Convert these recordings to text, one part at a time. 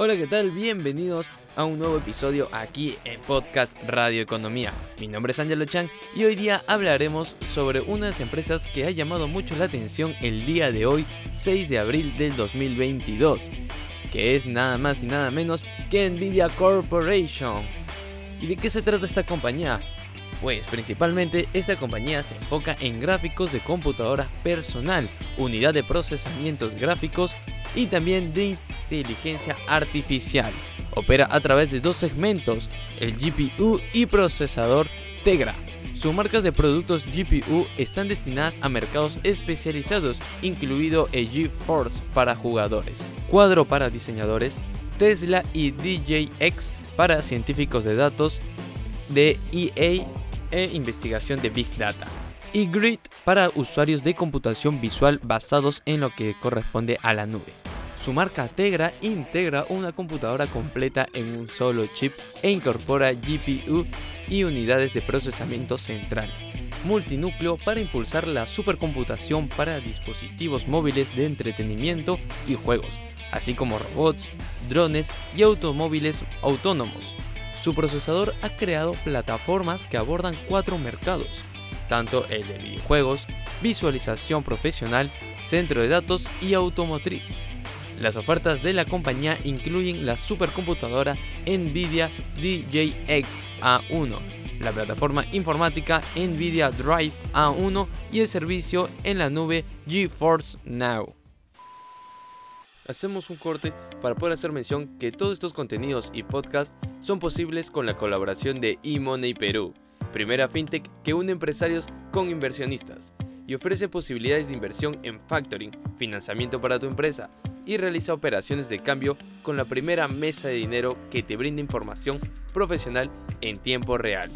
Hola, ¿qué tal? Bienvenidos a un nuevo episodio aquí en Podcast Radio Economía. Mi nombre es Angelo Chan y hoy día hablaremos sobre unas empresas que ha llamado mucho la atención el día de hoy, 6 de abril del 2022, que es nada más y nada menos que Nvidia Corporation. ¿Y de qué se trata esta compañía? Pues principalmente esta compañía se enfoca en gráficos de computadora personal, unidad de procesamientos gráficos y también de inteligencia artificial. Opera a través de dos segmentos, el GPU y procesador Tegra. Sus marcas de productos GPU están destinadas a mercados especializados, incluido el GeForce para jugadores, Cuadro para diseñadores, Tesla y DJX para científicos de datos, de EA e investigación de Big Data y Grid para usuarios de computación visual basados en lo que corresponde a la nube. Su marca Tegra integra una computadora completa en un solo chip e incorpora GPU y unidades de procesamiento central, multinúcleo para impulsar la supercomputación para dispositivos móviles de entretenimiento y juegos, así como robots, drones y automóviles autónomos. Su procesador ha creado plataformas que abordan cuatro mercados, tanto el de videojuegos, visualización profesional, centro de datos y automotriz. Las ofertas de la compañía incluyen la supercomputadora Nvidia DJX A1, la plataforma informática Nvidia Drive A1 y el servicio en la nube GeForce Now. Hacemos un corte para poder hacer mención que todos estos contenidos y podcasts son posibles con la colaboración de eMoney Perú, primera fintech que une empresarios con inversionistas y ofrece posibilidades de inversión en factoring, financiamiento para tu empresa y realiza operaciones de cambio con la primera mesa de dinero que te brinda información profesional en tiempo real.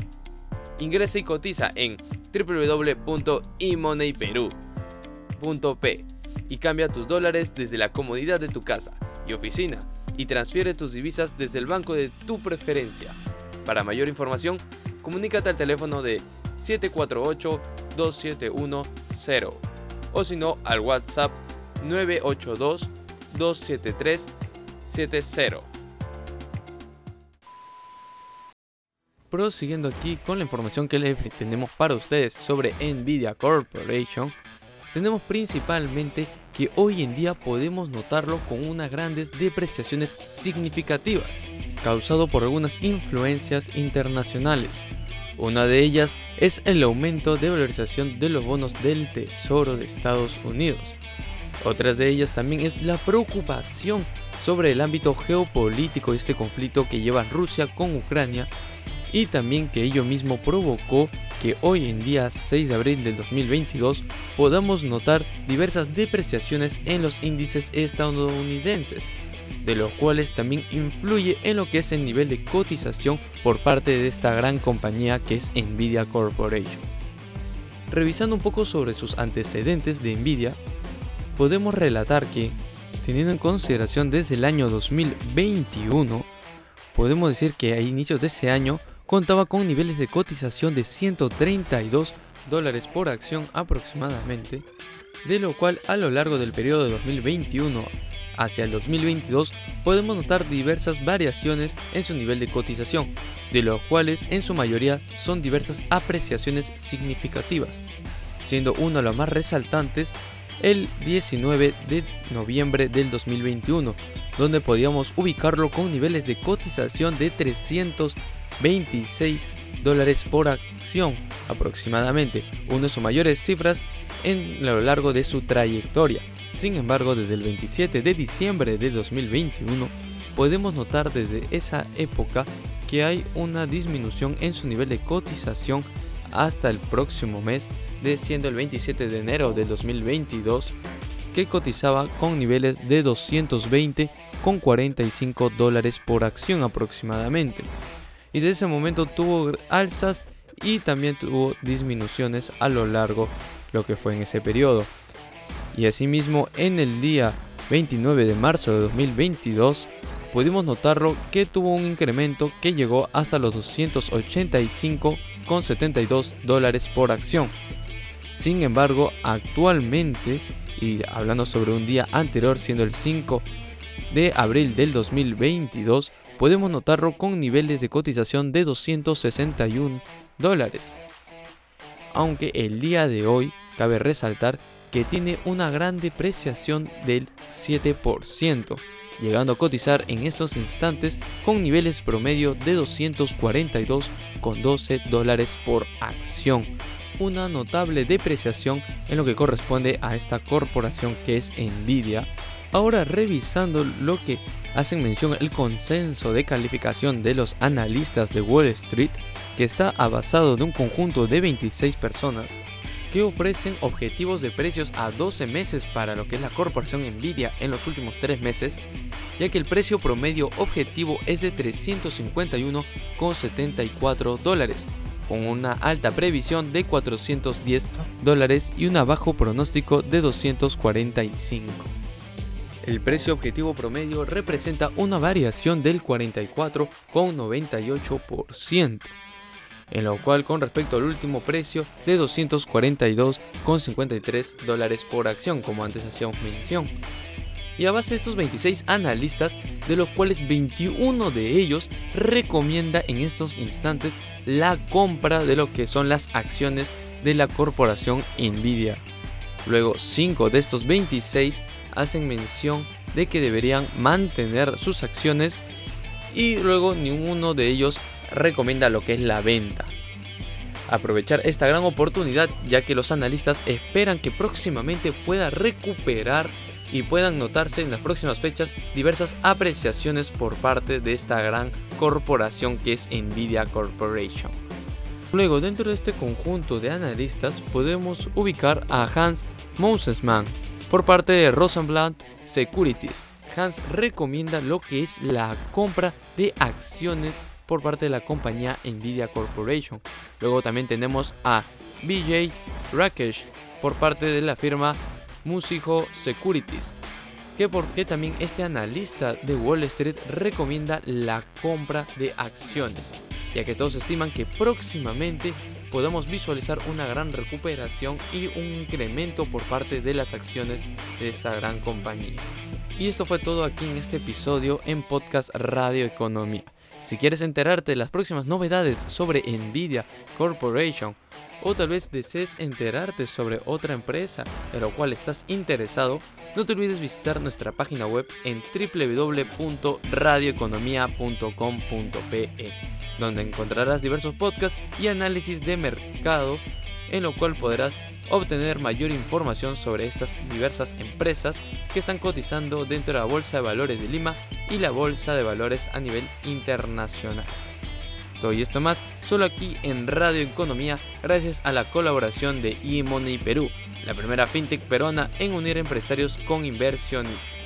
Ingresa y cotiza en www.emoneyperu.p y cambia tus dólares desde la comodidad de tu casa y oficina y transfiere tus divisas desde el banco de tu preferencia. Para mayor información, comunícate al teléfono de 748-2710 o si no al WhatsApp 982-273-70. Prosiguiendo aquí con la información que les tenemos para ustedes sobre Nvidia Corporation, tenemos principalmente que hoy en día podemos notarlo con unas grandes depreciaciones significativas, causado por algunas influencias internacionales. Una de ellas es el aumento de valorización de los bonos del Tesoro de Estados Unidos. Otras de ellas también es la preocupación sobre el ámbito geopolítico este conflicto que lleva Rusia con Ucrania y también que ello mismo provocó que hoy en día 6 de abril del 2022 podamos notar diversas depreciaciones en los índices estadounidenses, de los cuales también influye en lo que es el nivel de cotización por parte de esta gran compañía que es Nvidia Corporation. Revisando un poco sobre sus antecedentes de Nvidia, podemos relatar que, teniendo en consideración desde el año 2021, podemos decir que a inicios de ese año contaba con niveles de cotización de 132 dólares por acción aproximadamente, de lo cual a lo largo del periodo de 2021 hacia el 2022 podemos notar diversas variaciones en su nivel de cotización, de los cuales en su mayoría son diversas apreciaciones significativas, siendo uno de los más resaltantes el 19 de noviembre del 2021, donde podíamos ubicarlo con niveles de cotización de 300 26 dólares por acción aproximadamente, una de sus mayores cifras en lo largo de su trayectoria. Sin embargo, desde el 27 de diciembre de 2021 podemos notar desde esa época que hay una disminución en su nivel de cotización hasta el próximo mes, de siendo el 27 de enero de 2022 que cotizaba con niveles de 220 con 45 dólares por acción aproximadamente y de ese momento tuvo alzas y también tuvo disminuciones a lo largo lo que fue en ese periodo. Y asimismo en el día 29 de marzo de 2022 pudimos notarlo que tuvo un incremento que llegó hasta los 285,72 dólares por acción. Sin embargo, actualmente, y hablando sobre un día anterior, siendo el 5 de abril del 2022 podemos notarlo con niveles de cotización de 261 dólares. Aunque el día de hoy cabe resaltar que tiene una gran depreciación del 7%, llegando a cotizar en estos instantes con niveles promedio de 242,12 dólares por acción. Una notable depreciación en lo que corresponde a esta corporación que es Nvidia. Ahora revisando lo que hacen mención el consenso de calificación de los analistas de Wall Street, que está basado de un conjunto de 26 personas, que ofrecen objetivos de precios a 12 meses para lo que es la corporación Nvidia en los últimos 3 meses, ya que el precio promedio objetivo es de 351,74 dólares, con una alta previsión de 410 dólares y un bajo pronóstico de 245. El precio objetivo promedio representa una variación del 44,98% en lo cual con respecto al último precio de 242,53 dólares por acción, como antes hacíamos mención. Y a base de estos 26 analistas, de los cuales 21 de ellos recomienda en estos instantes la compra de lo que son las acciones de la corporación Nvidia. Luego 5 de estos 26 hacen mención de que deberían mantener sus acciones y luego ninguno de ellos recomienda lo que es la venta. Aprovechar esta gran oportunidad ya que los analistas esperan que próximamente pueda recuperar y puedan notarse en las próximas fechas diversas apreciaciones por parte de esta gran corporación que es Nvidia Corporation. Luego, dentro de este conjunto de analistas podemos ubicar a Hans Mosesman por parte de Rosenblatt Securities. Hans recomienda lo que es la compra de acciones por parte de la compañía Nvidia Corporation. Luego también tenemos a BJ Rakesh por parte de la firma Musijo Securities. Que porque también este analista de Wall Street recomienda la compra de acciones, ya que todos estiman que próximamente podemos visualizar una gran recuperación y un incremento por parte de las acciones de esta gran compañía. Y esto fue todo aquí en este episodio en Podcast Radio Economía. Si quieres enterarte de las próximas novedades sobre Nvidia Corporation o tal vez desees enterarte sobre otra empresa en la cual estás interesado, no te olvides visitar nuestra página web en www.radioeconomia.com.pe, donde encontrarás diversos podcasts y análisis de mercado en lo cual podrás obtener mayor información sobre estas diversas empresas que están cotizando dentro de la Bolsa de Valores de Lima y la Bolsa de Valores a nivel internacional. Todo y esto más solo aquí en Radio Economía gracias a la colaboración de eMoney Perú, la primera fintech peruana en unir empresarios con inversionistas.